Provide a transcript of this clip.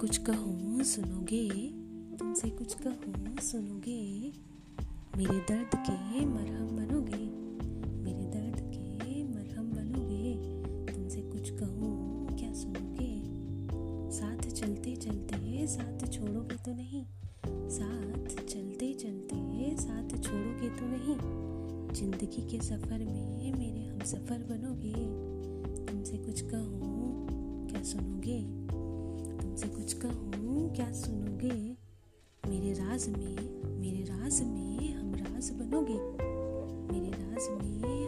कुछ कहूँ, सुनोगे? तुमसे कुछ कहूँ, सुनोगे? मेरे दर्द के मरहम बनोगे। मेरे दर्द के मरहम बनोगे। तुमसे कुछ कहूँ, क्या सुनोगे? साथ चलते चलते, साथ छोड़ोगे तो नहीं। साथ चलते चलते, साथ छोड़ोगे तो नहीं। ज़िंदगी के सफ़र में मेरे हम सफ़र बनोगे। तुमसे कुछ कहूँ, क्या सुनोगे? कुछ कहूँ, क्या सुनोगे? मेरे राज में, मेरे राज में हम राज बनोगे। मेरे राज में